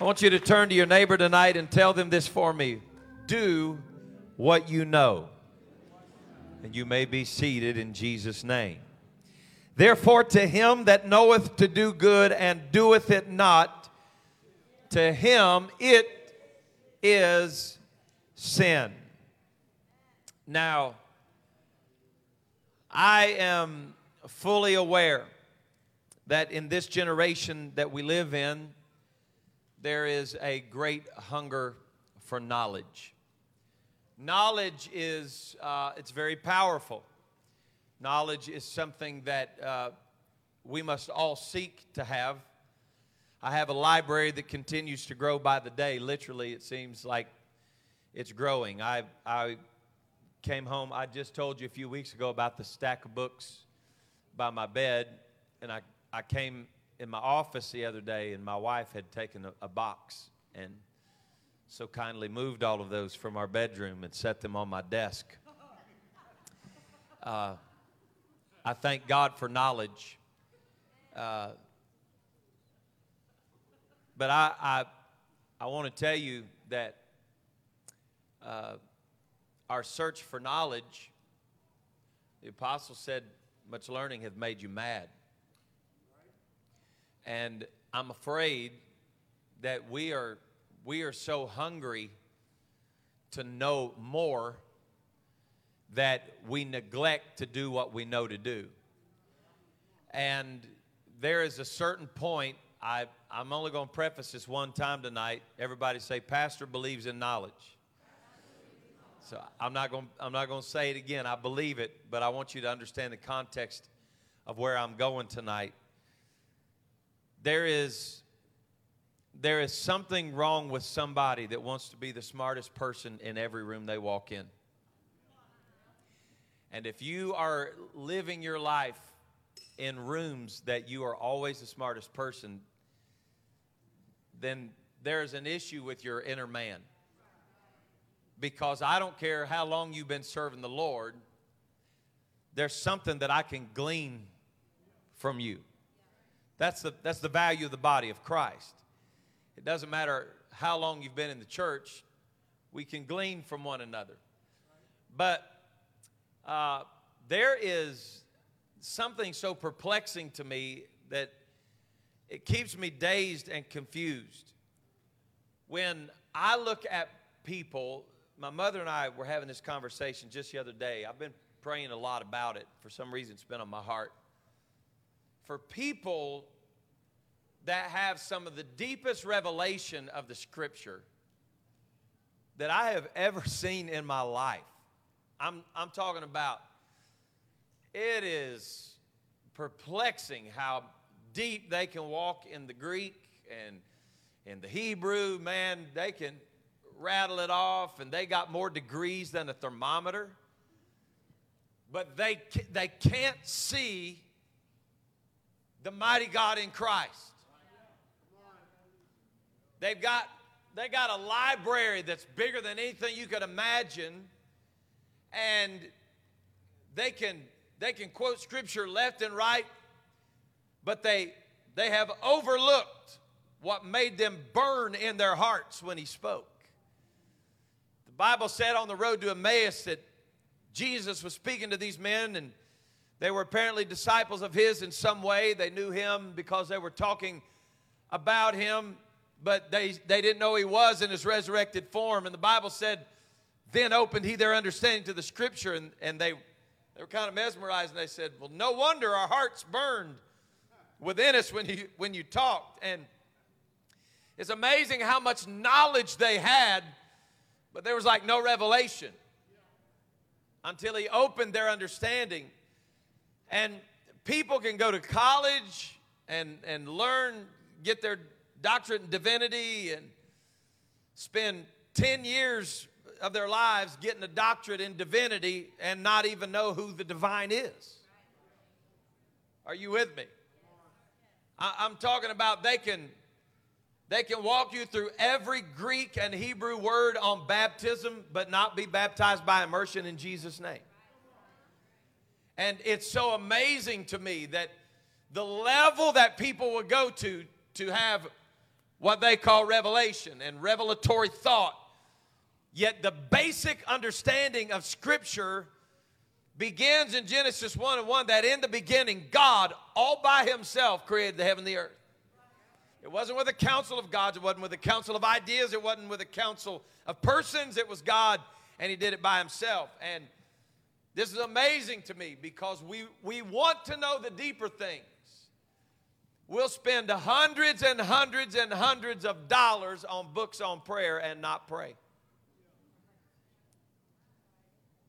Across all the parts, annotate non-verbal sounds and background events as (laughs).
I want you to turn to your neighbor tonight and tell them this for me. Do what you know. And you may be seated in Jesus' name. Therefore, to him that knoweth to do good and doeth it not, to him it is sin. Now, I am fully aware that in this generation that we live in, there is a great hunger for knowledge. Knowledge is uh, it's very powerful. Knowledge is something that uh, we must all seek to have. I have a library that continues to grow by the day. Literally, it seems like it's growing. I, I came home, I just told you a few weeks ago about the stack of books by my bed, and I, I came in my office the other day, and my wife had taken a, a box and so kindly moved all of those from our bedroom and set them on my desk. Uh, I thank God for knowledge. Uh, but I, I, I want to tell you that uh, our search for knowledge, the apostle said, much learning hath made you mad. And I'm afraid that we are, we are so hungry to know more that we neglect to do what we know to do. And there is a certain point, I, I'm only going to preface this one time tonight. Everybody say, Pastor believes in knowledge. So I'm not going I'm not going to say it again. I believe it, but I want you to understand the context of where I'm going tonight there is there is something wrong with somebody that wants to be the smartest person in every room they walk in. And if you are living your life in rooms that you are always the smartest person, then there's an issue with your inner man. Because I don't care how long you've been serving the Lord, there's something that I can glean from you. That's the, that's the value of the body of Christ. It doesn't matter how long you've been in the church, we can glean from one another. But uh, there is something so perplexing to me that it keeps me dazed and confused. When I look at people, my mother and I were having this conversation just the other day. I've been praying a lot about it. For some reason, it's been on my heart for people that have some of the deepest revelation of the scripture that I have ever (laughs) seen in my life. I'm, I'm talking about it is perplexing how deep they can walk in the Greek and in the Hebrew. Man, they can rattle it off, and they got more degrees than a thermometer. But they, they can't see the mighty God in Christ. They've got, they got a library that's bigger than anything you could imagine, and they can, they can quote scripture left and right, but they, they have overlooked what made them burn in their hearts when he spoke. The Bible said on the road to Emmaus that Jesus was speaking to these men and they were apparently disciples of his in some way. They knew him because they were talking about him, but they, they didn't know he was in his resurrected form. And the Bible said, Then opened he their understanding to the scripture, and, and they, they were kind of mesmerized, and they said, Well, no wonder our hearts burned within us when you, when you talked. And it's amazing how much knowledge they had, but there was like no revelation until he opened their understanding. And people can go to college and, and learn, get their doctorate in divinity, and spend 10 years of their lives getting a doctorate in divinity and not even know who the divine is. Are you with me? I, am talking about they can they can walk you through every Greek and Hebrew word on baptism, but not be baptized by immersion in Jesus' name. And it's so amazing to me that the level that people will go to to have what they call revelation and revelatory thought. Yet the basic understanding of Scripture begins in Genesis 1 and 1 that in the beginning, God, all by Himself, created the heaven and the earth. It wasn't with a council of gods, it wasn't with a council of ideas, it wasn't with a council of persons, it was God, and He did it by Himself. And this is amazing to me because we, we want to know the deeper things. We'll spend hundreds and hundreds and hundreds of dollars on books on prayer and not pray.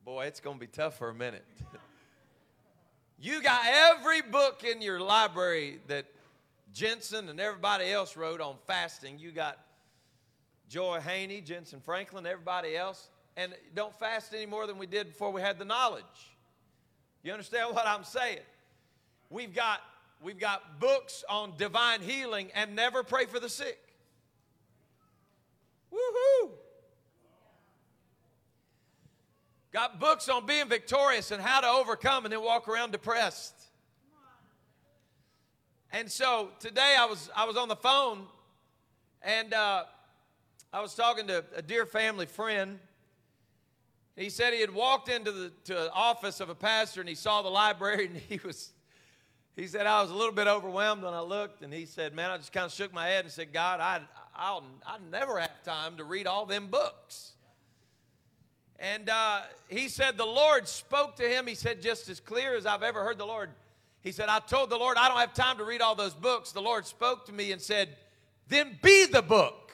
Boy, it's going to be tough for a minute. (laughs) you got every book in your library that Jentezen and everybody else wrote on fasting. You got Joy Haney, Jentezen Franklin, everybody else. And don't fast any more than we did before we had the knowledge. You understand (laughs) what I'm saying? We've got We've got books on divine healing and never pray for the sick. Woohoo! Got books on being victorious and how to overcome and then walk around depressed. And so today I was I was on the phone and uh, I was talking to a dear family friend. He said he had walked into the to office of a pastor and he saw the library (laughs) and he was he said, I was a little bit overwhelmed when I looked, and he said, Man, I just kind of shook my head and said, God, I, I'll, I never have time to read all them books. And uh, he said, The Lord spoke to him. He said, just as clear as I've ever heard the Lord. He said, I told the Lord, I don't have time to read all those books. The Lord spoke to me and said, Then be the book.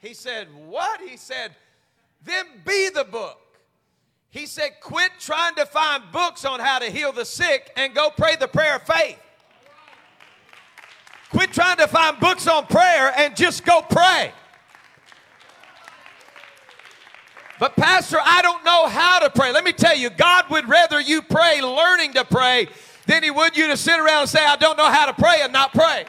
He said, What? He said, Then be the book. He said, quit trying to find books on how to heal the sick and go pray the prayer of faith. Quit trying to find books on prayer and just go pray. But, Pastor, I don't know how to pray. Let me tell you, God would rather you pray learning to pray than He would you to sit around and say, I don't know how to pray and not pray.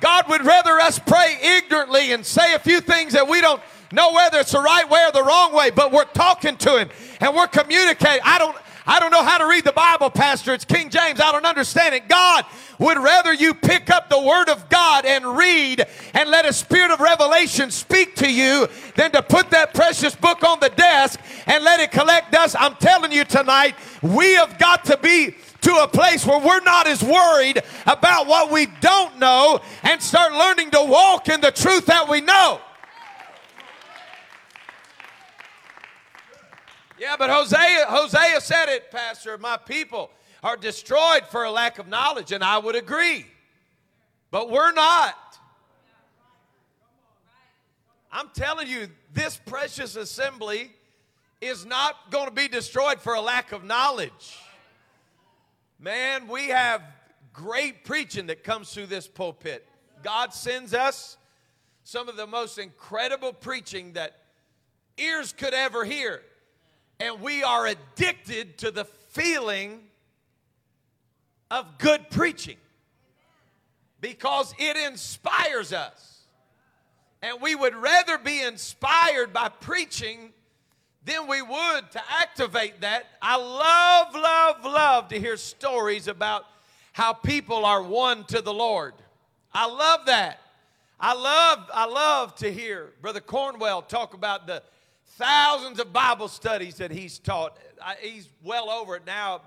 God would rather us pray ignorantly and say a few things that we don't know whether it's the right way or the wrong way, but we're talking to him and we're communicating. I don't I don't know how to read the Bible, Pastor. It's King James. I don't understand it. God would rather you pick up the Word of God and read and let a spirit of revelation speak to you than to put that precious book on the desk and let it collect dust. I'm telling you tonight, we have got to be to a place where we're not as worried about what we don't know and start learning to walk in the truth that we know. Yeah, but Hosea, Hosea said it, Pastor. My people are destroyed for a lack of knowledge, and I would agree. But we're not. I'm telling you, this precious assembly is not going to be destroyed for a lack of knowledge. Man, we have great preaching that comes through this pulpit. God sends us some of the most incredible preaching that ears could ever hear and we are addicted to the feeling of good preaching because it inspires us. And we would rather be inspired by preaching than we would to activate that. I love, love, love to hear stories about how people are won to the Lord. I love that. I love, I love to hear Brother Cornwell talk about the thousands of Bible studies that he's taught. He's well over it now.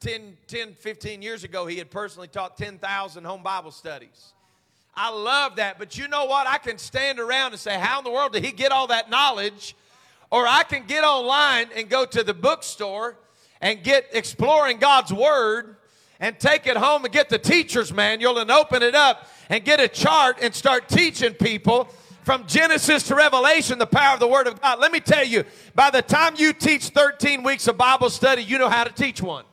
10, 10 15 years ago, he had personally taught 10,000 home Bible studies. I love that. But you know what? I can stand around and say, How in the world did he get all that knowledge? Or I can get online and go to the bookstore and get exploring God's Word and take it home and get the teacher's manual and open it up and get a chart and start teaching people from Genesis to Revelation, the power of the Word of God. Let me tell you, by the time you teach 13 weeks of Bible study, you know how to teach one.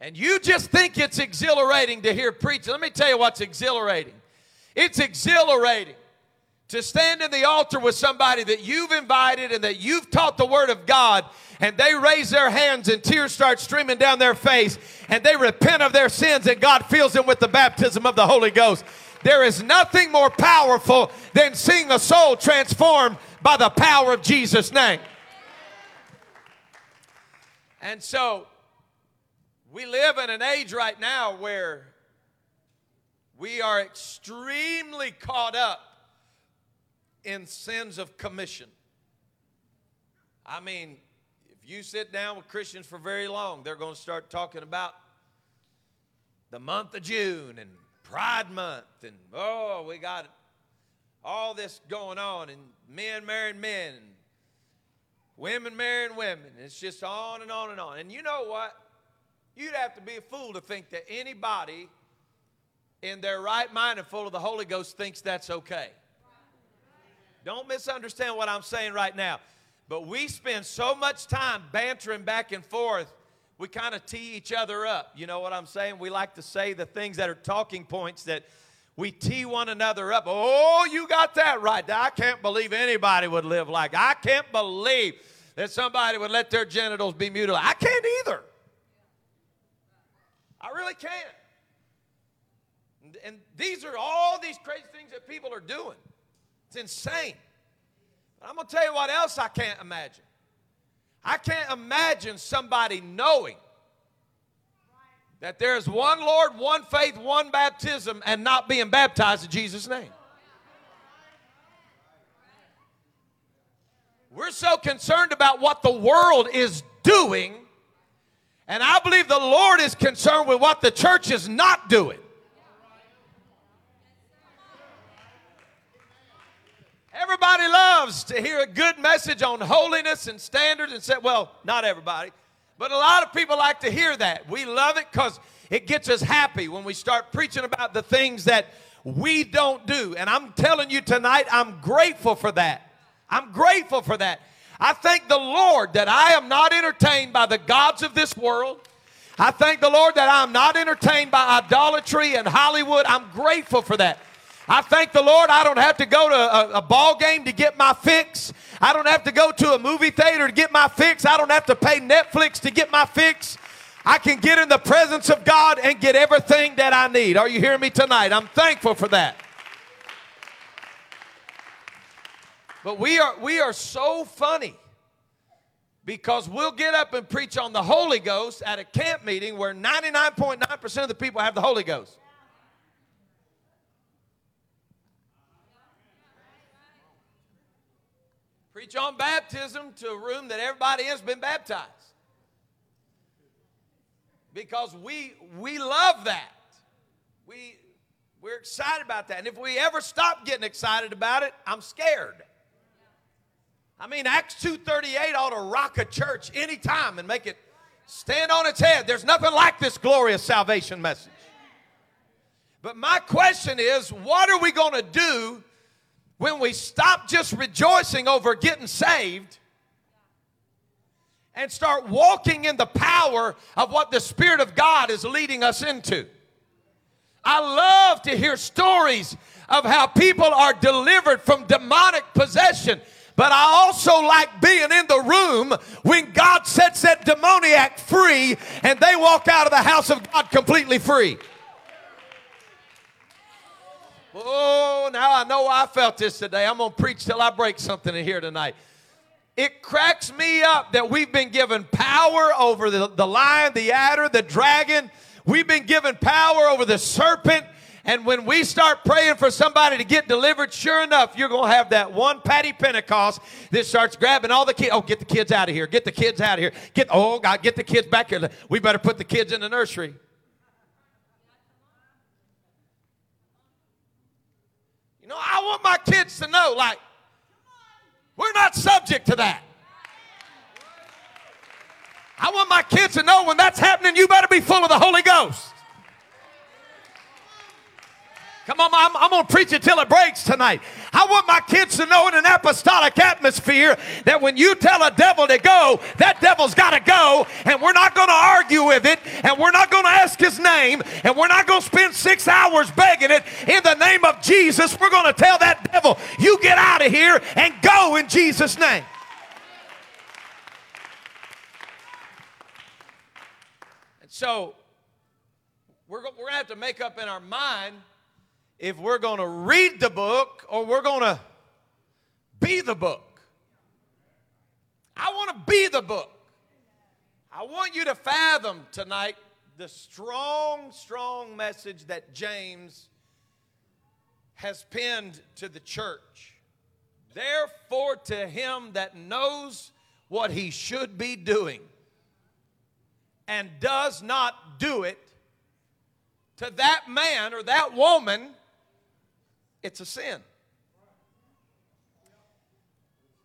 And you just think it's exhilarating to hear preaching. Let me tell you what's exhilarating. It's exhilarating to stand in the altar with somebody that you've invited and that you've taught the Word of God, and they raise their hands and tears start streaming down their face, and they repent of their sins, and God fills them with the baptism of the Holy Ghost. There is nothing more powerful than seeing a soul transformed by the power of Jesus' name. And so, we live in an age right now where we are extremely caught up in sins of commission. I mean, if you sit down with Christians for very long, they're going to start talking about the month of June and Pride Month, and oh, we got all this going on, and men marrying men, and women marrying women. It's just on and on and on. And you know what? You'd have to be a fool to think that anybody in their right mind and full of the Holy Ghost thinks that's okay. Don't misunderstand what I'm saying right now. But we spend so much time bantering back and forth, we kind of tee each other up. You know what I'm saying? We like to say the things that are talking points that we tee one another up. Oh, you got that right. I can't believe anybody would live like I can't believe that somebody would let their genitals be mutilated. I can't either. I really can't. And, these are all these crazy things that people are doing. It's insane. But I'm going to tell you what else I can't imagine. I can't imagine somebody knowing that there is one Lord, one faith, one baptism, and not being baptized in Jesus' name. We're so concerned about what the world is doing, and I believe the Lord is concerned with what the church is not doing. Everybody loves to hear a good message on holiness and standards and say, well, not everybody, but a lot of people like to hear that. We love it because it gets us happy when we start preaching about the things that we don't do. And I'm telling you tonight, I'm grateful for that. I'm grateful for that. I thank the Lord that I am not entertained by the gods of this world. I thank the Lord that I'm not entertained by idolatry and Hollywood. I'm grateful for that. I thank the Lord I don't have to go to a, a, ball game to get my fix. I don't have to go to a movie theater to get my fix. I don't have to pay Netflix to get my fix. I can get in the presence of God and get everything that I need. Are you hearing me tonight? I'm thankful for that. But we are we are so funny because we'll get up and preach on the Holy Ghost at a camp meeting where 99.9% of the people have the Holy Ghost. Preach on baptism to a room that everybody has been baptized. Because we we love that. We we're excited about that. And if we ever stop getting excited about it, I'm scared. I mean, Acts 2:38 ought to rock a church anytime and make it stand on its head. There's nothing like this glorious salvation message. But my question is, what are we going to do when we stop just rejoicing over getting saved and start walking in the power of what the Spirit of God is leading us into. I love to hear stories of how people are delivered from demonic possession. But I also like being in the room when God sets that demoniac free and they walk out of the house of God completely free. Oh, now I know I felt this today. I'm going to preach till I break something in here tonight. It cracks me up that we've been given power over the, the lion, the adder, the dragon. We've been given power over the serpent. And when we start praying for somebody to get delivered, sure enough, you're going to have that one Patty Pentecost that starts grabbing all the kids. Oh, get the kids out of here. Get the kids out of here. Get, oh, God, get the kids back here. We better put the kids in the nursery. Know, I want my kids to know, like, we're not subject to that. I want my kids to know when that's happening, you better be full of the Holy Ghost. Come on, I'm, I'm going to preach it till it breaks tonight. I want my kids to know in an apostolic atmosphere that when you tell a devil to go, that devil's got to go, and we're not going to argue with it, and we're not going to ask his name, and we're not going to spend six hours begging it. In the name of Jesus, we're going to tell that devil, you get out of here and go in Jesus' name. And so, we're, we're going to have to make up in our mind if we're going to read the book or we're going to be the book. I want to be the book. I want you to fathom tonight the strong, strong message that James has penned to the church. Therefore, to him that knows what he should be doing and does not do it, to that man or that woman, it's a sin.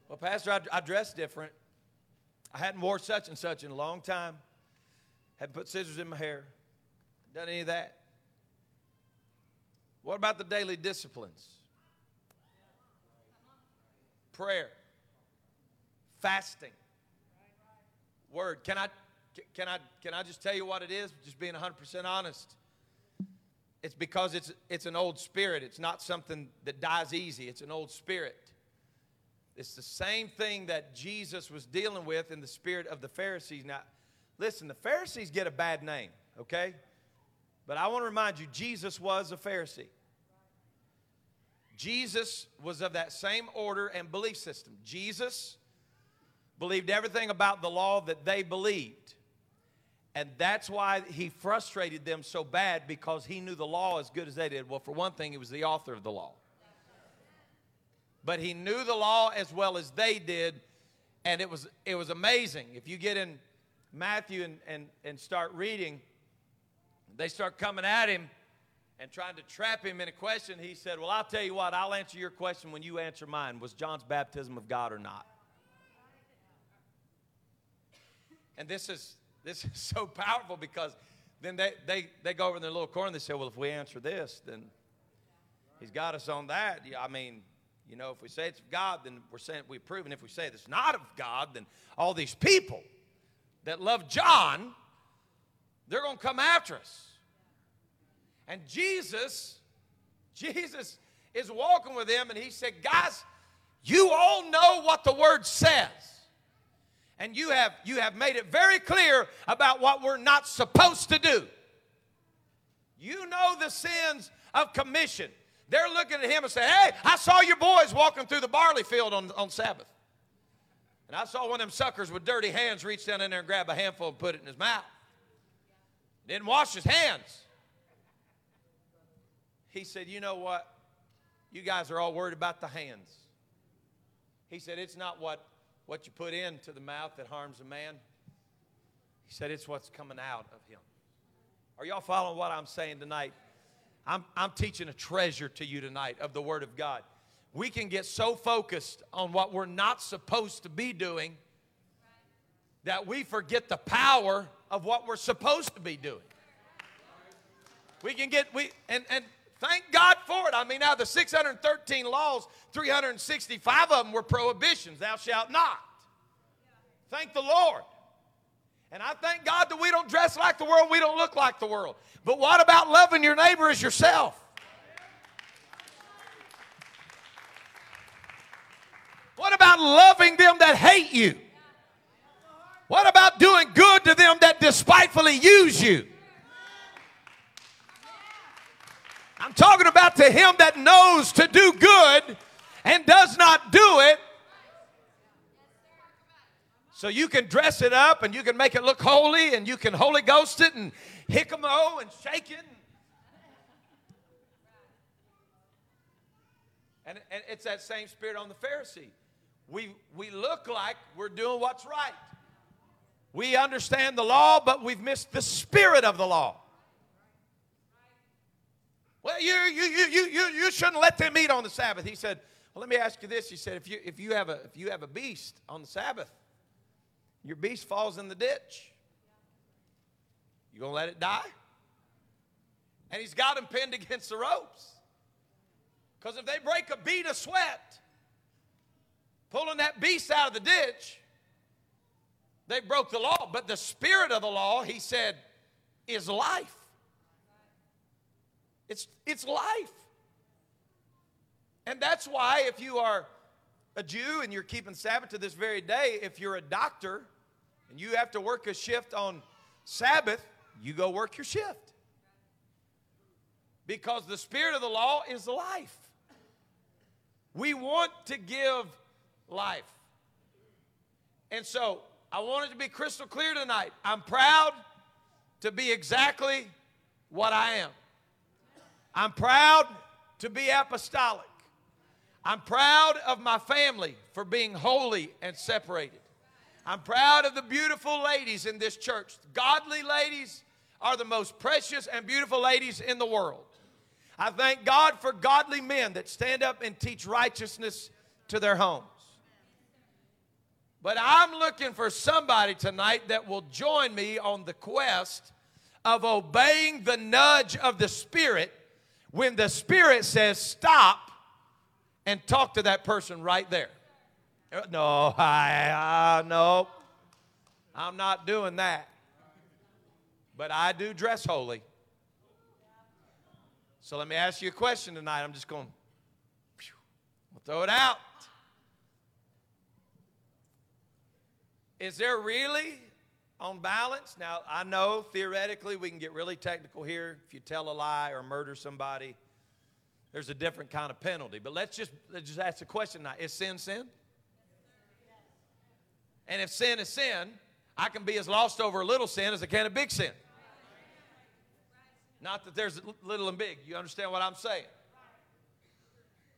Well, Pastor, I, I dress different. I hadn't wore such and such in a long time. Hadn't put scissors in my hair. Done any of that. What about the daily disciplines? Prayer, fasting, word. Can I, can I, can I just tell you what it is? Just being 100% honest. It's because it's, it's an old spirit. It's not something that dies easy. It's an old spirit. It's the same thing that Jesus was dealing with in the spirit of the Pharisees. Now, listen, the Pharisees get a bad name, okay? But I want to remind you, Jesus was a Pharisee. Jesus was of that same order and belief system. Jesus believed everything about the law that they believed. And that's why he frustrated them so bad because he knew the law as good as they did. Well, for one thing, he was the author of the law. But he knew the law as well as they did, and it was, it was amazing. If you get in Matthew and, and, and start reading, they start coming at him and trying to trap him in a question, he said, Well, I'll tell you what, I'll answer your question when you answer mine. Was John's baptism of God or not? And this is this is so powerful because then they, they, they go over in their little corner and they say, Well, if we answer this, then he's got us on that. I mean, you know, if we say it's of God, then we're saying we've proven. If we say it's not of God, then all these people that love John, they're going to come after us. And Jesus, Jesus is walking with them, and he said, Guys, you all know what the word says. And you have, you have made it very clear about what we're not supposed to do. You know the sins of commission. They're looking at him and saying, Hey, I saw your boys walking through the barley field on, on Sabbath. And I saw one of them suckers with dirty hands reach down in there and grab a handful and put it in his mouth. Didn't wash his hands he said, You know what? You guys are all worried about the hands. He said, It's not what, what you put into the mouth that harms a man. He said, It's what's coming out of him. Are y'all following what I'm saying tonight? I'm, I'm teaching a treasure to you tonight of the Word of God. We can get so focused on what we're not supposed to be doing that we forget the power of what we're supposed to be doing. We can get, we, and, and Thank God for it. I mean, out of the 613 laws, 365 of them were prohibitions. Thou shalt not. Thank the Lord. And I thank God that we don't dress like the world, we don't look like the world. But what about loving your neighbor as yourself? What about loving them that hate you? What about doing good to them that despitefully use you? I'm talking about to him that knows to do good and does not do it. So you can dress it up and you can make it look holy and you can Holy Ghost it and hickamo and shake it. And, and it's that same spirit on the Pharisee. We, we look like we're doing what's right. We understand the law, but we've missed the spirit of the law. Well, you, you, you, you, you shouldn't let them eat on the Sabbath. He said, Well, let me ask you this. He said, if you, if you, have, a, if you have a beast on the Sabbath, your beast falls in the ditch, you going to let it die? And he's got him pinned (laughs) against the ropes. Because if they break a bead of sweat, pulling that beast out of the ditch, they broke the law. But the spirit of the law, he said, is life. It's, it's life. And that's why, if you are a Jew and you're keeping Sabbath to this very day, if you're a doctor and you have to work a shift on Sabbath, you go work your shift. Because the spirit of the law is life. We want to give life. And so I want it to be crystal clear tonight. I'm proud to be exactly what I am. I'm proud to be apostolic. I'm proud of my family for being holy and separated. I'm proud of the beautiful ladies in this church. Godly ladies are the most precious and beautiful ladies in the world. I thank God for godly men that stand up and teach righteousness to their homes. But I'm looking for somebody tonight that will join me on the quest of obeying the nudge of the Spirit when the Spirit says stop and talk to that person right there. Uh, no, I, uh, no, I'm not doing that. But I do dress holy. So let me ask you a question tonight. I'm just going, throw it out. Is there really, on balance? Now, I know theoretically we can get really technical here. If you tell a lie or murder somebody, there's a different kind of penalty. But let's just, let's just ask the question now Is sin sin? And if sin is sin, I can be as lost over a little sin as I can a big sin. Not that there's little and big. You understand what I'm saying?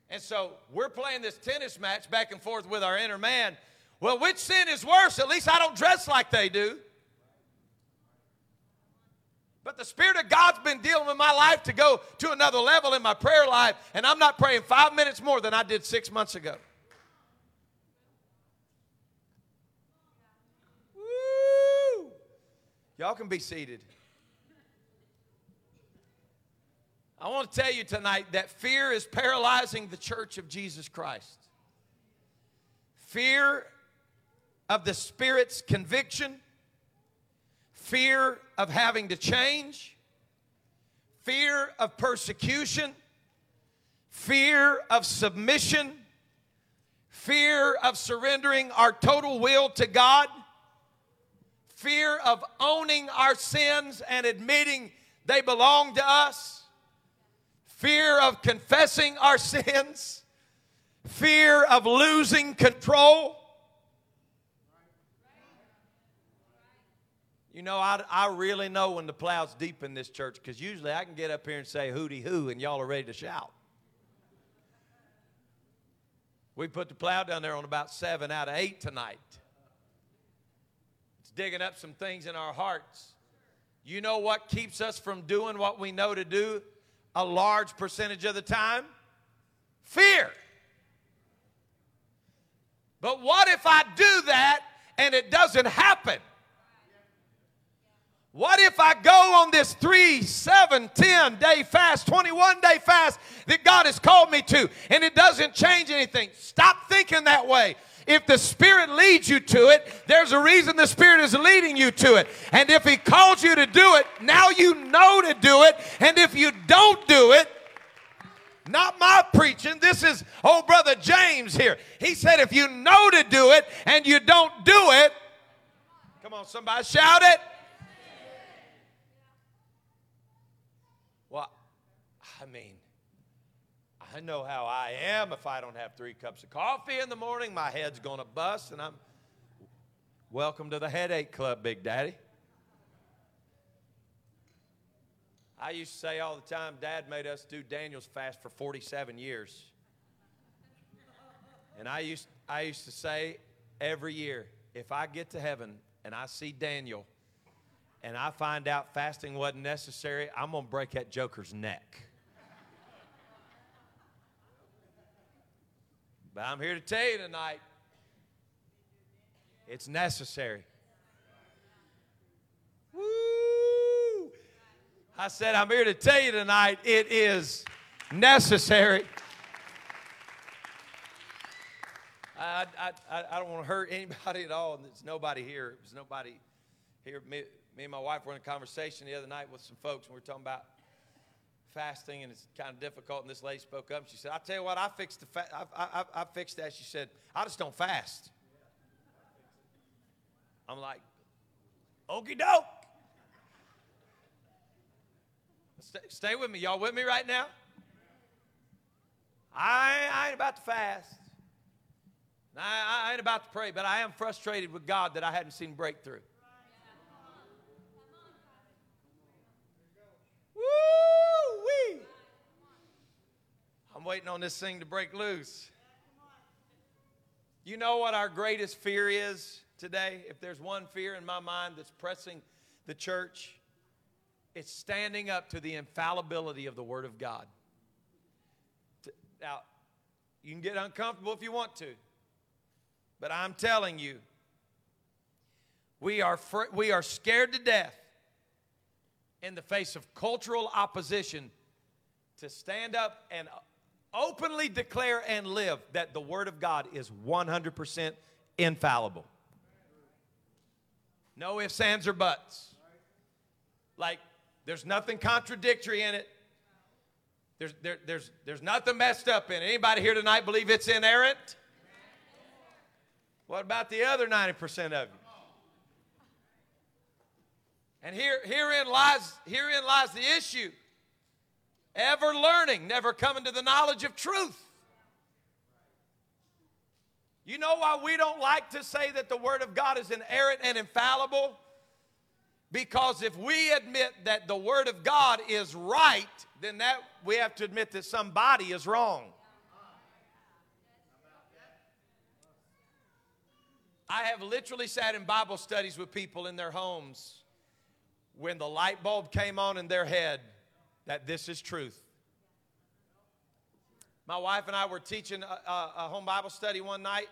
And so we're playing this tennis match back and forth with our inner man. Well, which sin is worse? At least I don't dress like they do. But the Spirit of God's been dealing with my life to go to another level in my prayer life, and I'm not praying five minutes more than I did six months ago. Woo! Y'all can be seated. I want to tell you tonight that fear is paralyzing the church of Jesus Christ. Fear of the Spirit's conviction, fear of having to change, fear of persecution, fear of submission, fear of surrendering our total will to God, fear of owning our sins and admitting they belong to us. Fear of confessing our (laughs) sins, fear of losing control. You know, I, I really know when the plow's deep in this church because usually I can get up here and say hooty hoo and y'all are ready to shout. We put the plow down there on about seven out of eight tonight. It's digging up some things in our hearts. You know what keeps us from doing what we know to do? a large percentage of the time? Fear. But what if I do that and it doesn't happen? What if I go on this three, seven, ten day fast, 21 day fast that God has called me to and it doesn't change anything? Stop thinking that way. If the Spirit leads you to it, there's a reason the Spirit is leading you to it. And if He calls you to do it, now you know to do it. And if you don't do it, not my preaching. This is old brother James here. He said, if you know to do it and you don't do it, come on, somebody shout it. Well, I mean, I know how I am. If I don't have three cups of coffee in the morning, my head's going to bust, and I'm welcome to the headache club, Big Daddy. I used to say all the time, Dad made us do Daniel's fast for 47 years. And I used, I used to say every year, if I get to heaven and I see Daniel and I find out fasting wasn't necessary, I'm going to break that joker's neck. But I'm here to tell you tonight it's necessary. Woo! I said, I'm here to tell you tonight it is necessary. I, I, I don't want to hurt (laughs) anybody at all. There's nobody here. There's nobody here. Me, me and my wife were in a conversation the other night with some folks, and we were talking about fasting and it's kind of difficult. And this lady spoke up. and She said, "I tell you what, I fixed the fa- I, I, I fixed that." She said, "I just don't fast." I'm like, "Okey doke." Stay, stay with me, y'all. With me right now? I, I ain't about to fast. I, I ain't about to pray, but I am frustrated with God that I hadn't seen breakthrough. Waiting on this thing to break loose. You know what our greatest fear is today? If there's one fear in my mind that's pressing the church, it's standing up to the infallibility of the Word of God. Now, you can get uncomfortable if you want to, but I'm telling you, we are, fr- we are scared to death in the face of cultural opposition to stand up and openly declare and live that the Word of God is 100% infallible. No ifs, ands, or buts. Like, there's nothing contradictory in it. There's, there, there's, there's nothing messed up in it. Anybody here tonight believe it's inerrant? What about the other 90% of you? And here, herein, lies, herein lies the issue. Ever learning, never coming to the knowledge of truth. You know why we don't like to say that the Word of God is inerrant and infallible? Because if we admit that the Word of God is right, then that we have to admit that somebody is wrong. I have literally sat in Bible studies with people in their homes when the light bulb came on in their head that this is truth. My wife and I were teaching a, a, home Bible study one night,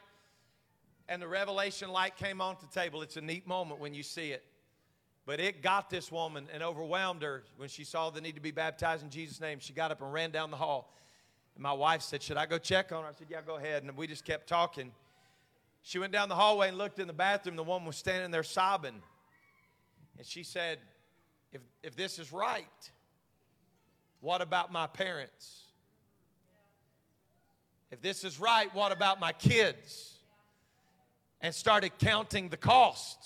and the revelation light came on the table. It's a neat moment when you see it. But it got this woman and overwhelmed her when she saw the need to be baptized in Jesus' name. She got up and ran down the hall. And my wife said, Should I go check on her? I said, Yeah, go ahead. And we just kept talking. She went down the hallway and looked in the bathroom. The woman was standing there sobbing. And she said, if, if this is right, what about my parents? If this is right, what about my kids? And started counting the cost.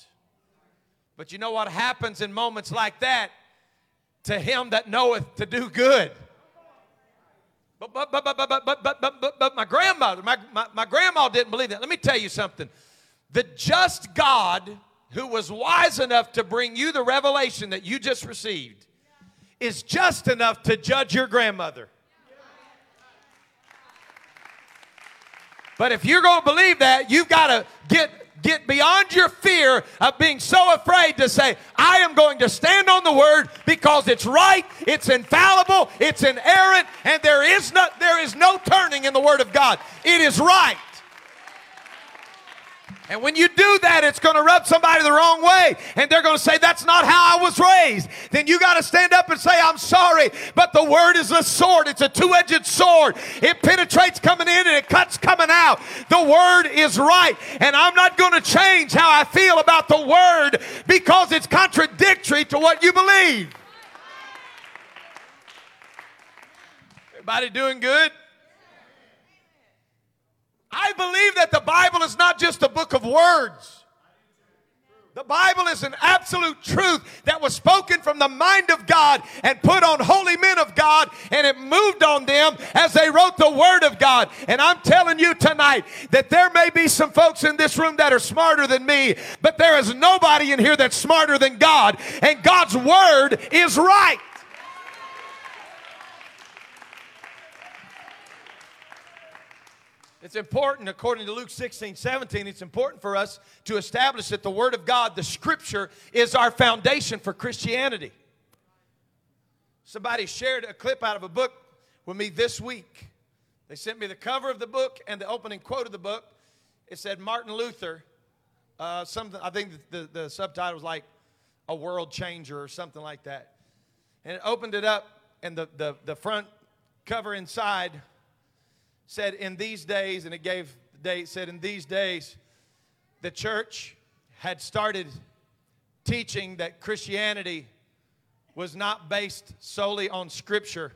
But you know what happens in moments like that? To him that knoweth to do good. But, but, but, but, but, but, but, but, but, but my grandmother, my, my, my grandma didn't believe that. Let me tell you something. The just God who was wise enough to bring you the revelation that you just received is just enough to judge your grandmother. But if you're going to believe that, you've got to get get beyond your fear of being so afraid to say, I am going to stand on the word because it's right, it's infallible, it's inerrant, and there is no, there is no turning in the word of God. It is right. And when you do that, it's going to rub somebody the wrong way. And they're going to say, That's not how I was raised. Then you got to stand up and say, I'm sorry. But the word is a sword, it's a two edged sword. It penetrates coming in and it cuts coming out. The word is right. And I'm not going to change how I feel about the word because it's contradictory to what you believe. Everybody doing good? I believe that the Bible is not just a book of words. The Bible is an absolute truth that was spoken from the mind of God and put on holy men of God, and it moved on them as they wrote the Word of God. And I'm telling you tonight that there may be some folks in this room that are smarter than me, but there is nobody in here that's smarter than God, and God's Word is right. It's important, according to Luke 16, 17, it's important for us to establish that the Word of God, the Scripture, is our foundation for Christianity. Somebody shared a clip out of a book with me this week. They sent me the cover of the book and the opening quote of the book. It said Martin Luther, uh, something, I think the, the subtitle was like a world changer or something like that. And it opened it up, and the, the, the front cover inside said in these days, and it gave the date, said in these days, the church had started teaching that Christianity was not based solely on Scripture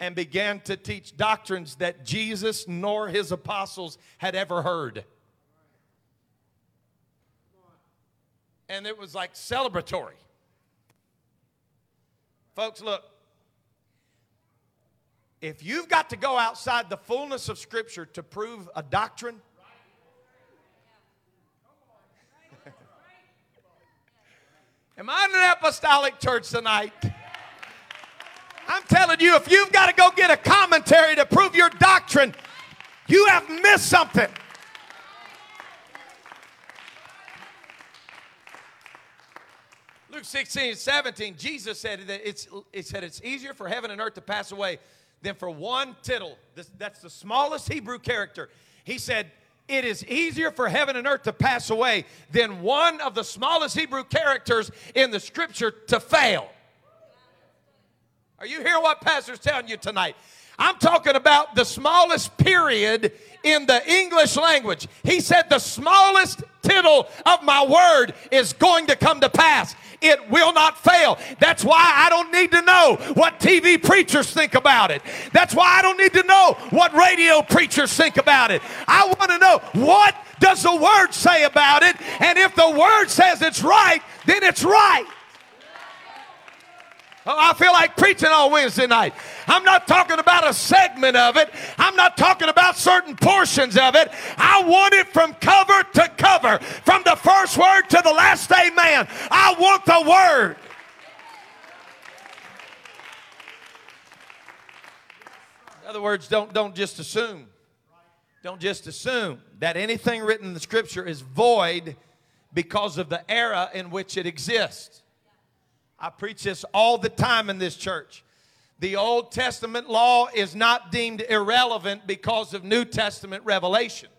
and began to teach doctrines that Jesus nor his apostles had ever heard. And it was like celebratory. Folks, look, if you've got to go outside the fullness of Scripture to prove a doctrine, (laughs) Am I in an apostolic church tonight? I'm telling you, if you've got to go get a commentary to prove your doctrine, you have missed something. Luke 16 17, Jesus said that it's, it said it's easier for heaven and earth to pass away than for one tittle. This, that's the smallest Hebrew character. He said, it is easier for heaven and earth to pass away than one of the smallest Hebrew characters in the scripture to fail. Are you hearing what Pastor's telling you tonight? I'm talking about the smallest period in the English language. He said, The smallest tittle of my word is going to come to pass. It will not fail. That's why I don't need to know what TV preachers think about it. That's why I don't need to know what radio preachers think about it. I want to know what does the word say about it? And if the word says it's right, then it's right. Oh, I feel like preaching on Wednesday night. I'm not talking about a segment of it. I'm not talking about certain portions of it. I want it from cover to cover, from the first word to the last amen. I want the word. In other words, don't, don't just assume. Don't just assume that anything written in the scripture is void because of the era in which it exists. I preach this all the time in this church. The Old Testament law is not deemed irrelevant because of New Testament revelation.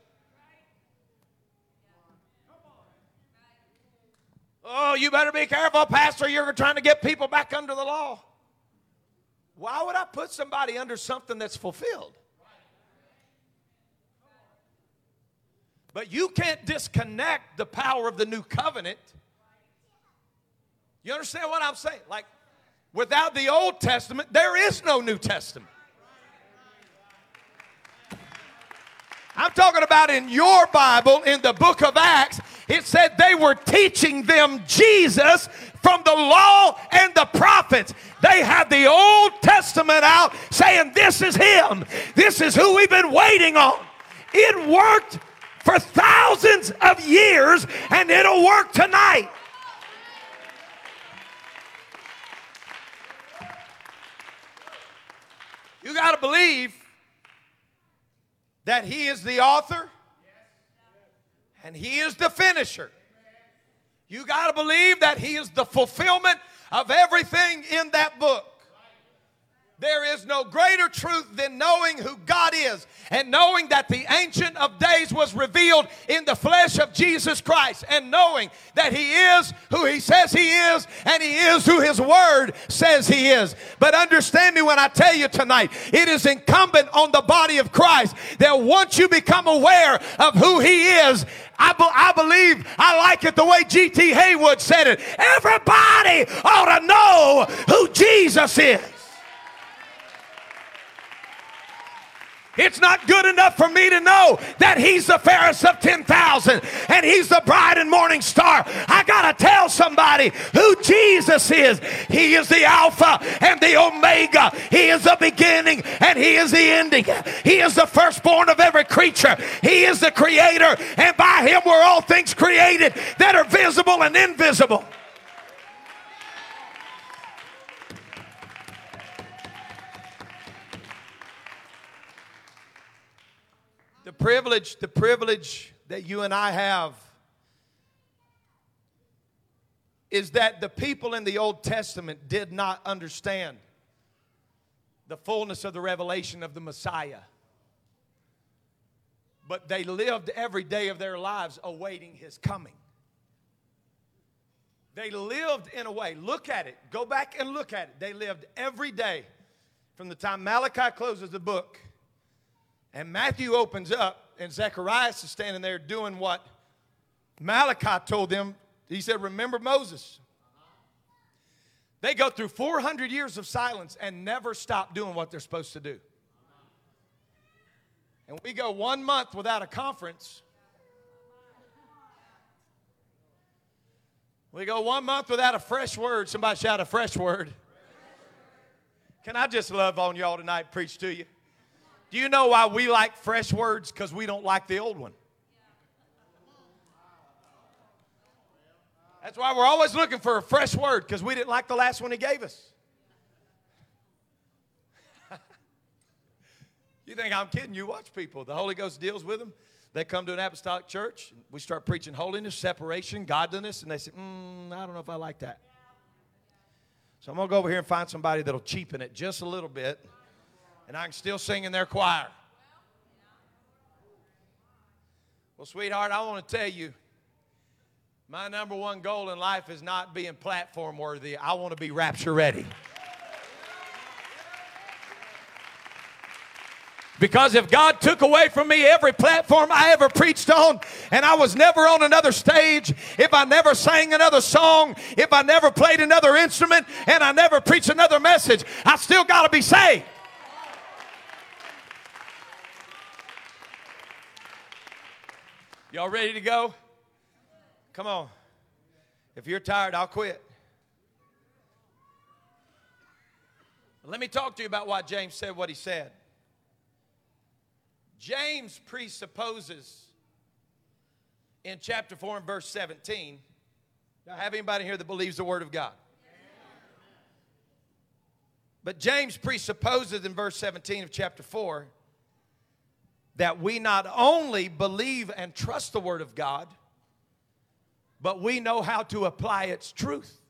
Oh, you better be careful, Pastor. You're trying to get people back under the law. Why would I put somebody under something that's fulfilled? But you can't disconnect the power of the new covenant you understand what I'm saying? Like, without the Old Testament, there is no New Testament. I'm talking about in your Bible, in the book of Acts, it said they were teaching them Jesus from the law and the prophets. They had the Old Testament out saying, This is Him. This is who we've been waiting on. It worked for thousands of years, and it'll work tonight. Got to believe that He is the author and He is the finisher. You got to believe that He is the fulfillment of everything in that book. There is no greater truth than knowing who God is and knowing that the Ancient of Days was revealed in the flesh of Jesus Christ and knowing that He is who He says He is and He is who His Word says He is. But understand me when I tell you tonight, it is incumbent on the body of Christ that once you become aware of who He is, I, be, I believe I like it the way G.T. Haywood said it. Everybody ought to know who Jesus is. It's not good enough for me to know that He's the fairest of 10,000 and He's the bright and morning star. I got to tell somebody who Jesus is. He is the Alpha and the Omega. He is the beginning and He is the ending. He is the firstborn of every creature. He is the Creator, and by Him were all things created that are visible and invisible. Privilege, the privilege that you and I have is that the people in the Old Testament did not understand the fullness of the revelation of the Messiah. But they lived every day of their lives awaiting his coming. They lived in a way, look at it, go back and look at it. They lived every day from the time Malachi closes the book and Matthew opens up, and Zacharias is standing there doing what Malachi told them. He said, Remember Moses. They go through 400 years of silence and never stop doing what they're supposed to do. And we go one month without a conference. We go one month without a fresh word. Somebody shout a fresh word. Can I just love on y'all tonight, preach to you? Do you know why we like fresh words? Because we don't like the old one. That's why we're always looking for a fresh word because we didn't like the last one he gave us. (laughs) You think I'm kidding? You watch people. The Holy Ghost deals with them. They come to an apostolic church. We start preaching holiness, separation, godliness, and they say, mm, I don't know if I like that. So I'm going to go over here and find somebody that'll cheapen it just a little bit, and I can still sing in their choir. Well, sweetheart, I want to tell you my number one goal in life is not being platform worthy. I want to be rapture ready. Because if God took away from me every platform I ever preached on, and I was never on another stage, if I never sang another song, if I never played another instrument, and I never preached another message, I still got to be saved. Y'all ready to go? Come on. If you're tired, I'll quit. Let me talk to you about why James said what he said. James presupposes in chapter 4 and verse 17. Do I have anybody here that believes the Word of God? But James presupposes in verse 17 of chapter 4 that we not only believe and trust the Word of God, but we know how to apply its truth.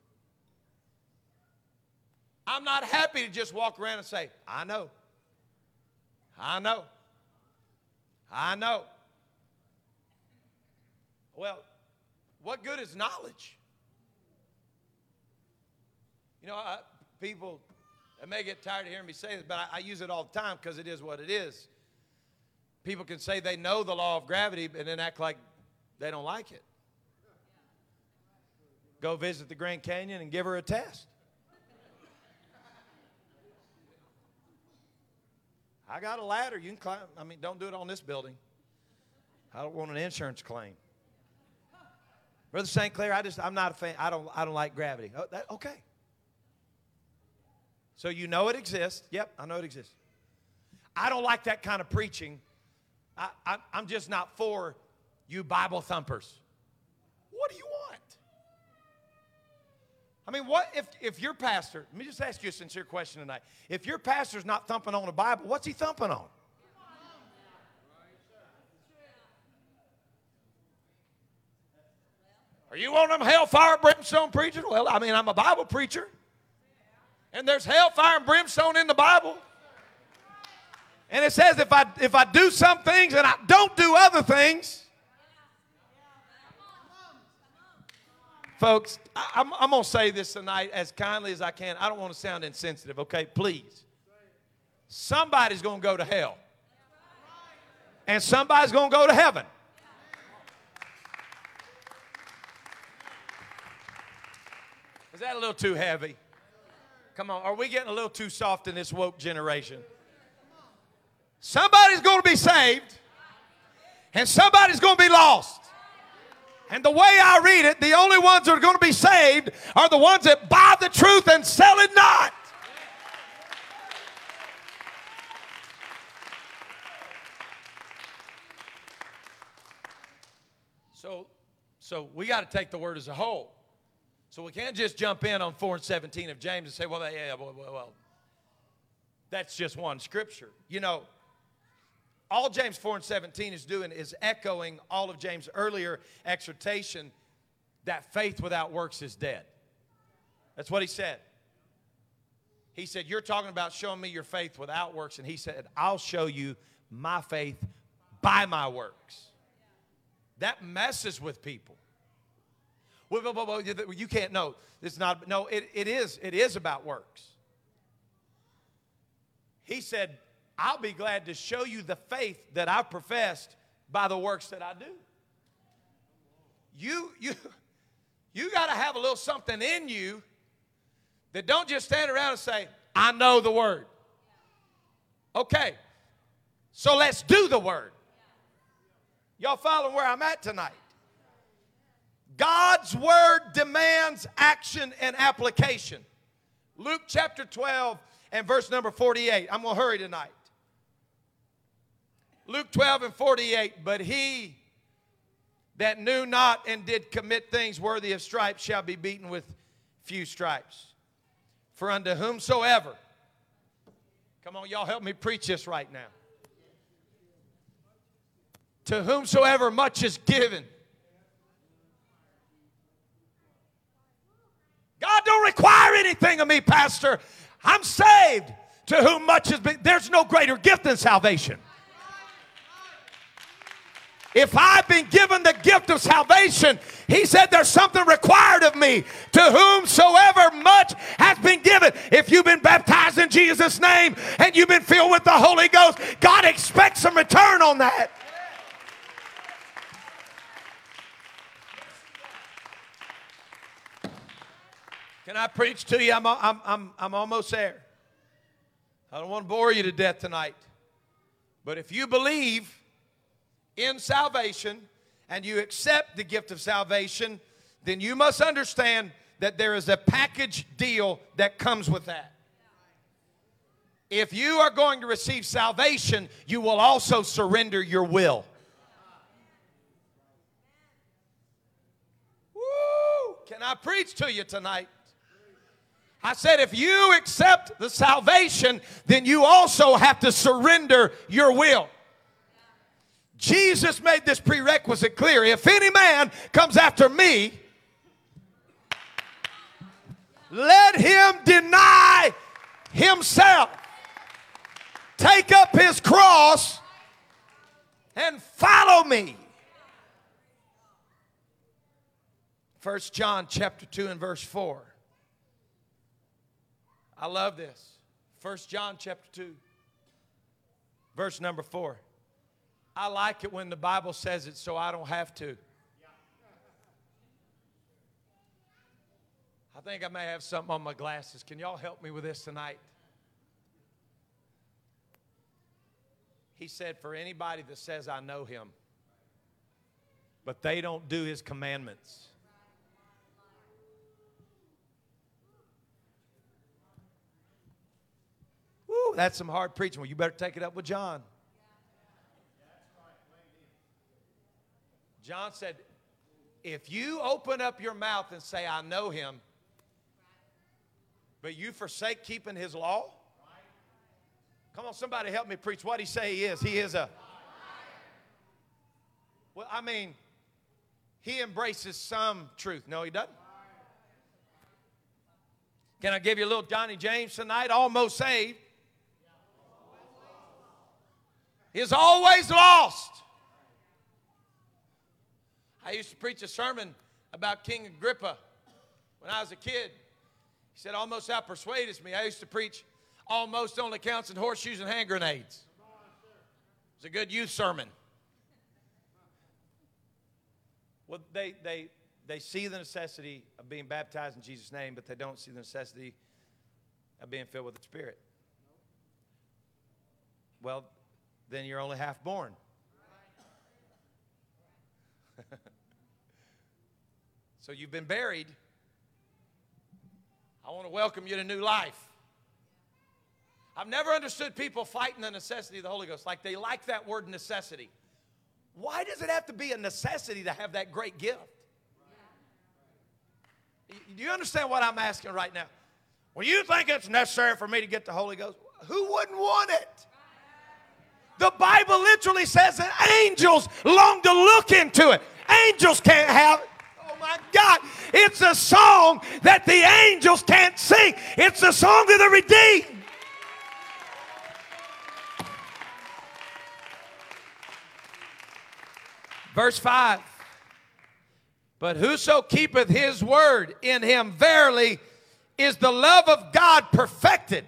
I'm not happy to just walk around and say, I know. I know. I know. Well, what good is knowledge? You know, I, people may get tired of hearing me say this, but I, I use it all the time because it is what it is. People can say they know the law of gravity and then act like they don't like it. Go visit the Grand Canyon and give her a test. I got a ladder. You can climb. I mean, don't do it on this building. I don't want an insurance claim. Brother St. Clair, I just I'm not a fan. I don't I don't like gravity. Oh, that, okay. So you know it exists. Yep, I know it exists. I don't like that kind of preaching. I, I, I'm just not for you Bible thumpers. What do you want? I mean, what if, if your pastor, let me just ask you a sincere question tonight. If your pastor's not thumping on the Bible, what's he thumping on? Are you one of them hellfire brimstone preachers? Well, I mean, I'm a Bible preacher. And there's hellfire and brimstone in the Bible. And it says if I if I do some things and I don't do other things, Folks, I'm, I'm going to say this tonight as kindly as I can. I don't want to sound insensitive, okay? Please. Somebody's going to go to hell, and somebody's going to go to heaven. Is that a little too heavy? Come on, are we getting a little too soft in this woke generation? Somebody's going to be saved, and somebody's going to be lost. And the way I read it, the only ones that are going to be saved are the ones that buy the truth and sell it not. So, so we got to take the word as a whole. So we can't just jump in on 4 and 17 of James and say, well, yeah, well, well, well that's just one scripture. You know, all James 4 and 17 is doing is echoing all of James' earlier exhortation that faith without works is dead. That's what he said. He said, You're talking about showing me your faith without works. And he said, I'll show you my faith by my works. That messes with people. Well, you can't know. It's not, no, it, it is, it is about works. He said, I'll be glad to show you the faith that I've professed by the works that I do. You, you, you got to have a little something in you that don't just stand around and say, I know the word. Okay, so let's do the word. Y'all following where I'm at tonight? God's word demands action and application. Luke chapter 12 and verse number 48. I'm going to hurry tonight. Luke 12 and 48, but he that knew not and did commit things worthy of stripes shall be beaten with few stripes. For unto whomsoever, come on, y'all help me preach this right now. To whomsoever much is given. God don't require anything of me, Pastor. I'm saved. To whom much has been, there's no greater gift than salvation. If I've been given the gift of salvation, he said there's something required of me. To whomsoever much has been given. If you've been baptized in Jesus' name and you've been filled with the Holy Ghost, God expects some return on that. Can I preach to you? I'm, I'm, I'm, I'm almost there. I don't want to bore you to death tonight. But if you believe in salvation and you accept the gift of salvation, then you must understand that there is a package deal that comes with that. If you are going to receive salvation, you will also surrender your will. Woo! Can I preach to you tonight? I said, if you accept the salvation, then you also have to surrender your will. Jesus made this prerequisite clear. If any man comes after me, let him deny himself, take up his cross, and follow me. First John chapter 2 and verse 4. I love this. First John chapter 2, verse number 4. I like it when the Bible says it so I don't have to. I think I may have something on my glasses. Can y'all help me with this tonight? He said, For anybody that says, I know him, but they don't do his commandments. Woo, that's some hard preaching. Well, you better take it up with John. John said, if you open up your mouth and say, I know him, but you forsake keeping his law, come on, somebody help me preach what he say he is. He is a. Well, I mean, he embraces some truth. No, he doesn't. Can I give you a little Johnny James tonight? Almost saved. Is always lost. I used to preach a sermon about King Agrippa when I was a kid. He said, almost out persuaded me. I used to preach almost only counts in horseshoes and hand grenades. It was a good youth sermon. Well, they, they, they see the necessity of being baptized in Jesus' name, but they don't see the necessity of being filled with the Spirit. Well, then you're only half born. So you've been buried. I want to welcome you to new life. I've never understood people fighting the necessity of the Holy Ghost. Like they like that word necessity. Why does it have to be a necessity to have that great gift? Do you understand what I'm asking right now? Well, you think it's necessary for me to get the Holy Ghost? Who wouldn't want it? The Bible literally says that angels long to look into it. Angels can't have it God. It's a song that the angels can't sing, it's a song of the redeemed. Verse 5 But whoso keepeth his word in him, verily is the love of God perfected.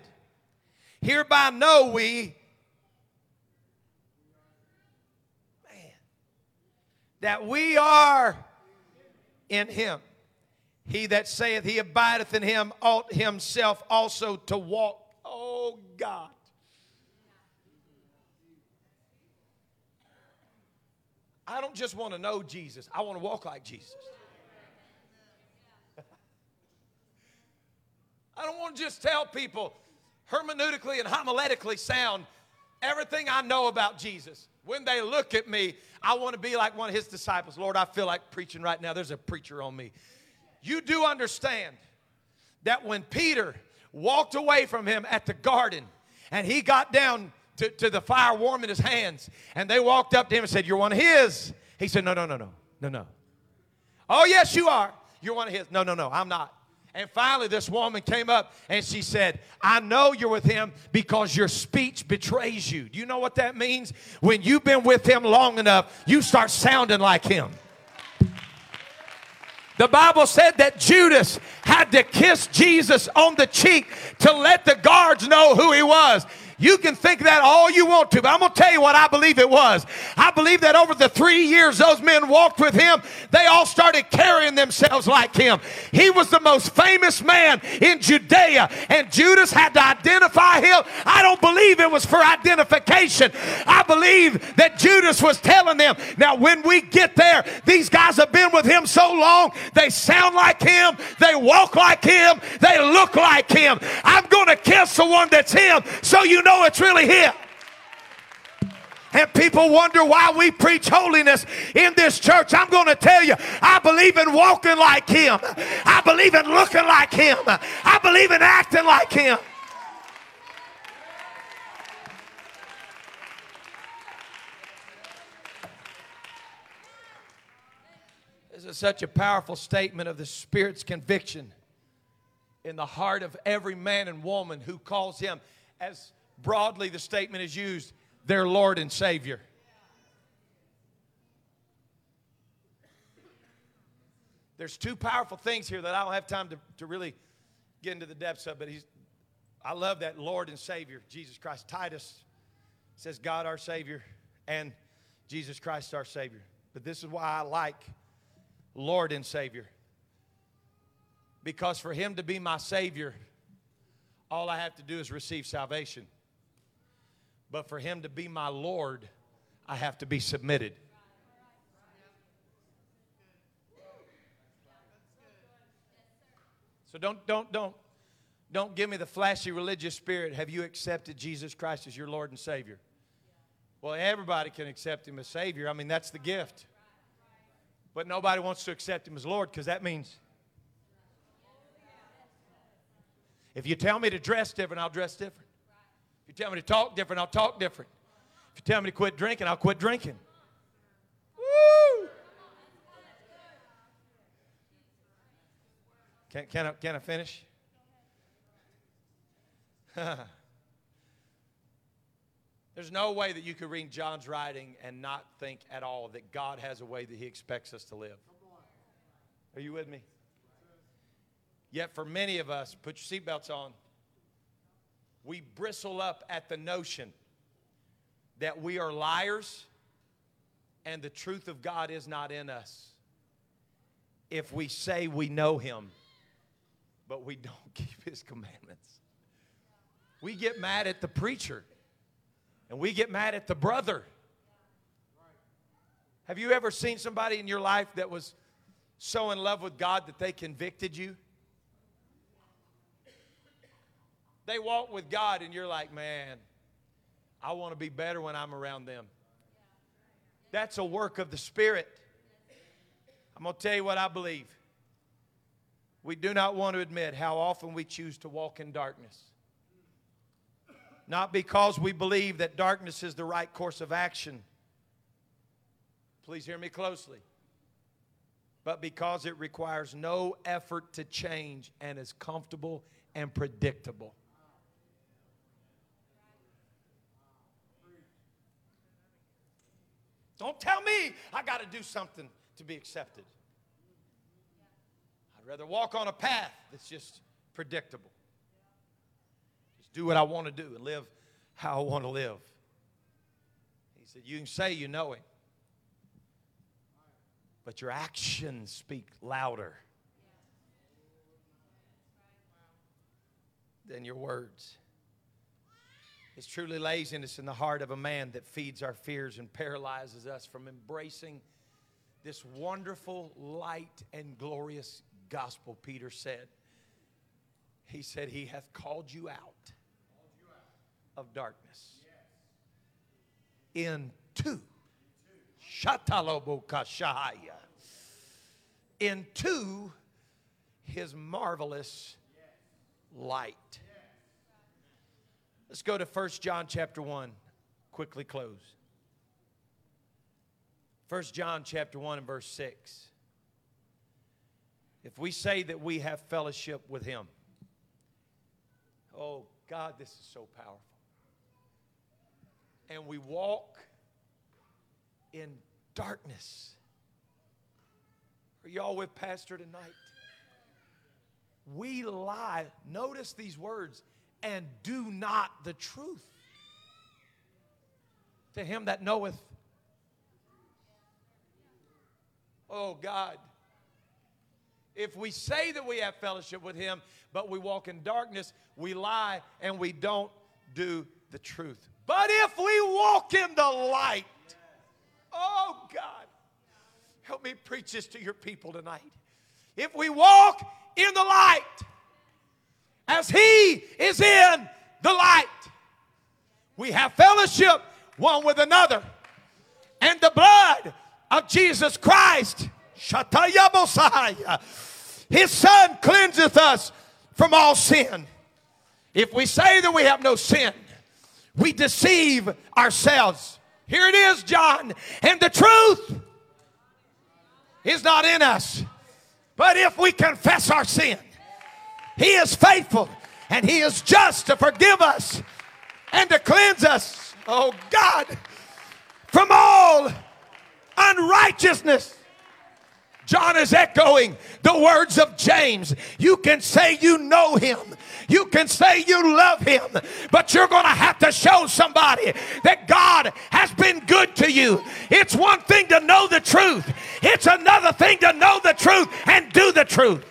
Hereby know we man, that we are in him. He that saith he abideth in him ought himself also to walk. Oh God. I don't just want to know Jesus, I want to walk like Jesus. (laughs) I don't want to just tell people hermeneutically and homiletically sound everything I know about Jesus. When they look at me, I want to be like one of his disciples. Lord, I feel like preaching right now. There's a preacher on me. You do understand that when Peter walked away from him at the garden and he got down to, to the fire warming his hands. And they walked up to him and said, You're one of his. He said, No, no, no, no, no, no. Oh, yes, you are. You're one of his. No, no, no, I'm not. And finally, this woman came up and she said, I know you're with him because your speech betrays you. Do you know what that means? When you've been with him long enough, you start sounding like him. The Bible said that Judas had to kiss Jesus on the cheek to let the guards know who he was. You can think that all you want to, but I'm going to tell you what I believe it was. I believe that over the three years those men walked with him, they all started carrying themselves like him. He was the most famous man in Judea, and Judas had to identify him. I don't believe it was for identification. I believe that Judas was telling them, now when we get there, these guys have been with him so long, they sound like him, they walk like him, they look like him. I'm going to kiss the one that's him so you know know it's really Him. And people wonder why we preach holiness in this church. I'm going to tell you, I believe in walking like Him. I believe in looking like Him. I believe in acting like Him. This is such a powerful statement of the Spirit's conviction in the heart of every man and woman who calls Him as broadly the statement is used their Lord and Savior. There's two powerful things here that I don't have time to, to really get into the depths of, but he's, I love that Lord and Savior, Jesus Christ. Titus says God our Savior and Jesus Christ our Savior. But this is why I like Lord and Savior. Because for Him to be my Savior, all I have to do is receive salvation. But for him to be my Lord, I have to be submitted. So don't don't don't don't give me the flashy religious spirit. Have you accepted Jesus Christ as your Lord and Savior? Well, everybody can accept him as Savior. I mean, that's the gift. But nobody wants to accept him as Lord because that means if you tell me to dress different, I'll dress different you tell me to talk different, I'll talk different. If you tell me to quit drinking, I'll quit drinking. Woo! Can, can, I, can I finish? (laughs) There's no way that you could read John's writing and not think at all that God has a way that He expects us to live. Are you with me? Yet, for many of us, put your seatbelts on we bristle up at the notion that we are liars and the truth of God is not in us. If we say we know Him, but we don't (laughs) keep His commandments, we get mad at the preacher and we get mad at the brother. Have you ever seen somebody in your life that was so in love with God that they convicted you? They walk with God, and you're like, man, I want to be better when I'm around them. That's a work of the Spirit. I'm going to tell you what I believe. We do not want to admit how often we choose to walk in darkness. Not because we believe that darkness is the right course of action. Please hear me closely. But because it requires no effort to change and is comfortable and predictable. Don't tell me I got to do something to be accepted. I'd rather walk on a path that's just predictable. Just do what I want to do and live how I want to live. He said, You can say you know Him, but your actions speak louder than your words. It's truly laziness in the heart of a man that feeds our fears and paralyzes us from embracing this wonderful, light, and glorious gospel, Peter said. He said, He hath called you out of darkness into Shatalobokashaya into his marvelous light. Let's go to 1 John chapter 1. quickly close. 1 John chapter 1 and verse 6. If we say that we have fellowship with him, oh God, this is so powerful. And we walk in darkness. Are y'all with Pastor tonight? We lie. Notice these words and do not the truth. To him that knoweth. Oh God. If we say that we have fellowship with him, but we walk in darkness, we lie and we don't do the truth. But if we walk in the light, oh God, help me preach this to your people tonight. If we walk in the light, as He is in the light, we have fellowship one with another. And the blood of Jesus Christ, His Son cleanseth us from all sin. If we say that we have no sin, we deceive ourselves. Here it is, John. And the truth is not in us. But if we confess our sin, He is faithful and He is just to forgive us and to cleanse us, oh God, from all unrighteousness. John is echoing the words of James. You can say you know him. You can say you love him, but you're going to have to show somebody that God has been good to you. It's one thing to know the truth, it's another thing to know the truth and do the truth.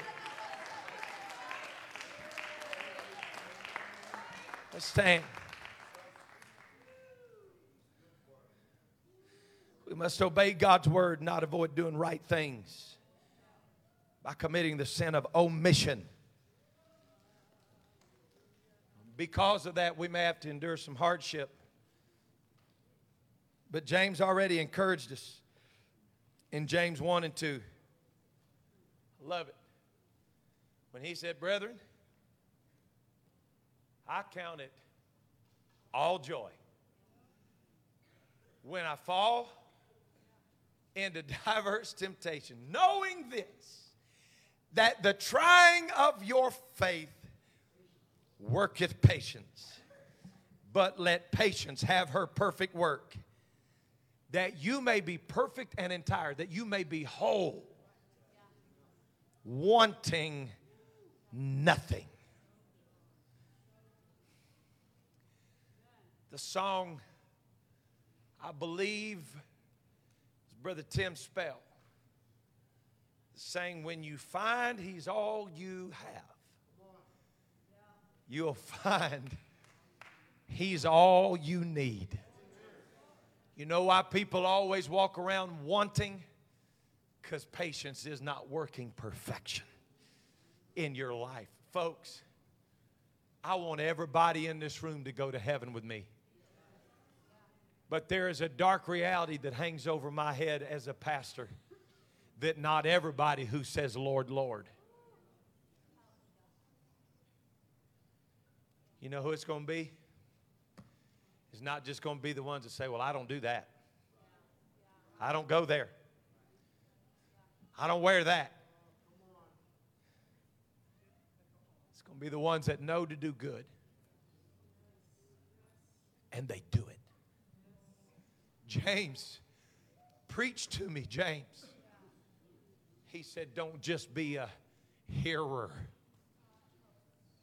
Stand. We must obey God's word, not avoid doing right things by committing the sin of omission. Because of that, we may have to endure some hardship. But James already encouraged us in James 1 and 2. I love it. When he said, Brethren, I count it all joy when I fall into (laughs) diverse temptation, knowing this that the trying of your faith worketh patience. But let patience have her perfect work, that you may be perfect and entire, that you may be whole, wanting nothing. The song, I believe, is Brother Tim Spell saying, When you find He's all you have, you'll find He's all you need. You know why people always walk around wanting? Because patience is not working perfection in your life. Folks, I want everybody in this room to go to heaven with me. But there is a dark reality that hangs over my head as a pastor that not everybody who says, Lord, Lord. You know who it's going to be? It's not just going to be the ones that say, Well, I don't do that. I don't go there. I don't wear that. It's going to be the ones that know to do good. And they do it. James, preach to me, James. He said, Don't just be a hearer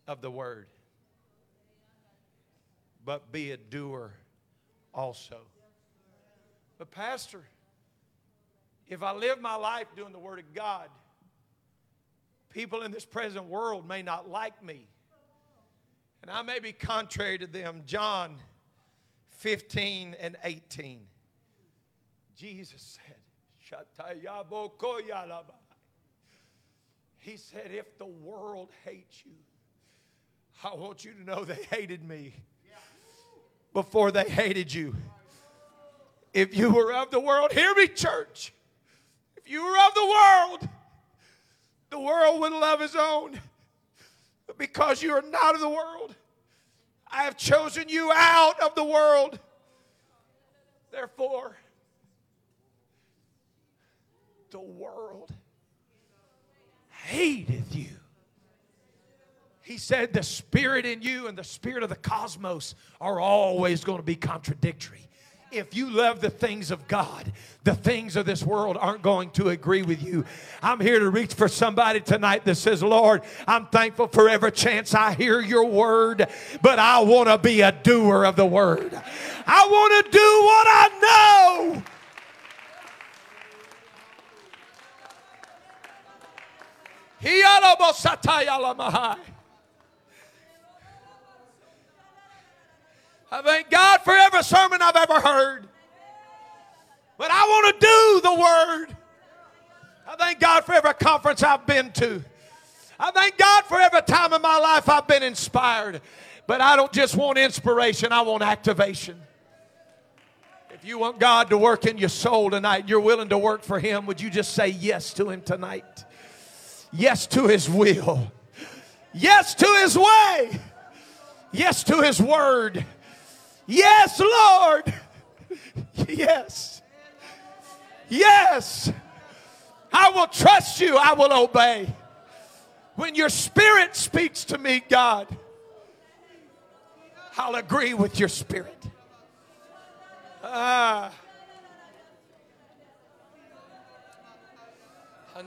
of the word, but be a doer also. But, Pastor, if I live my life doing the Word of God, people in this present world may not like me. And I may be contrary to them. John 15 and 18. Jesus said, he said, If the world hates you, I want you to know they hated me before they hated you. If you were of the world, hear me, church. If you were of the world, the world would love his own. But because you are not of the world, I have chosen you out of the world. Therefore, the world hateth you. He said the spirit in you and the spirit of the cosmos are always going to be contradictory. If you love the things of God, the things of this world aren't going to agree with you. I'm here to reach for somebody tonight that says, Lord, I'm thankful for every chance I hear your word, but I want to be a doer of the word. I want to do what I know. I thank God for every sermon I've ever heard. But I want to do the word. I thank God for every conference I've been to. I thank God for every time in my life I've been inspired. But I don't just want inspiration, I want activation. If you want God to work in your soul tonight, you're willing to work for Him, would you just say yes to Him tonight? Yes to His will. Yes to His way. Yes to His word. Yes, Lord. Yes. Yes. I will trust you. I will obey. When your spirit speaks to me, God, I'll agree with your spirit. Ah. Uh,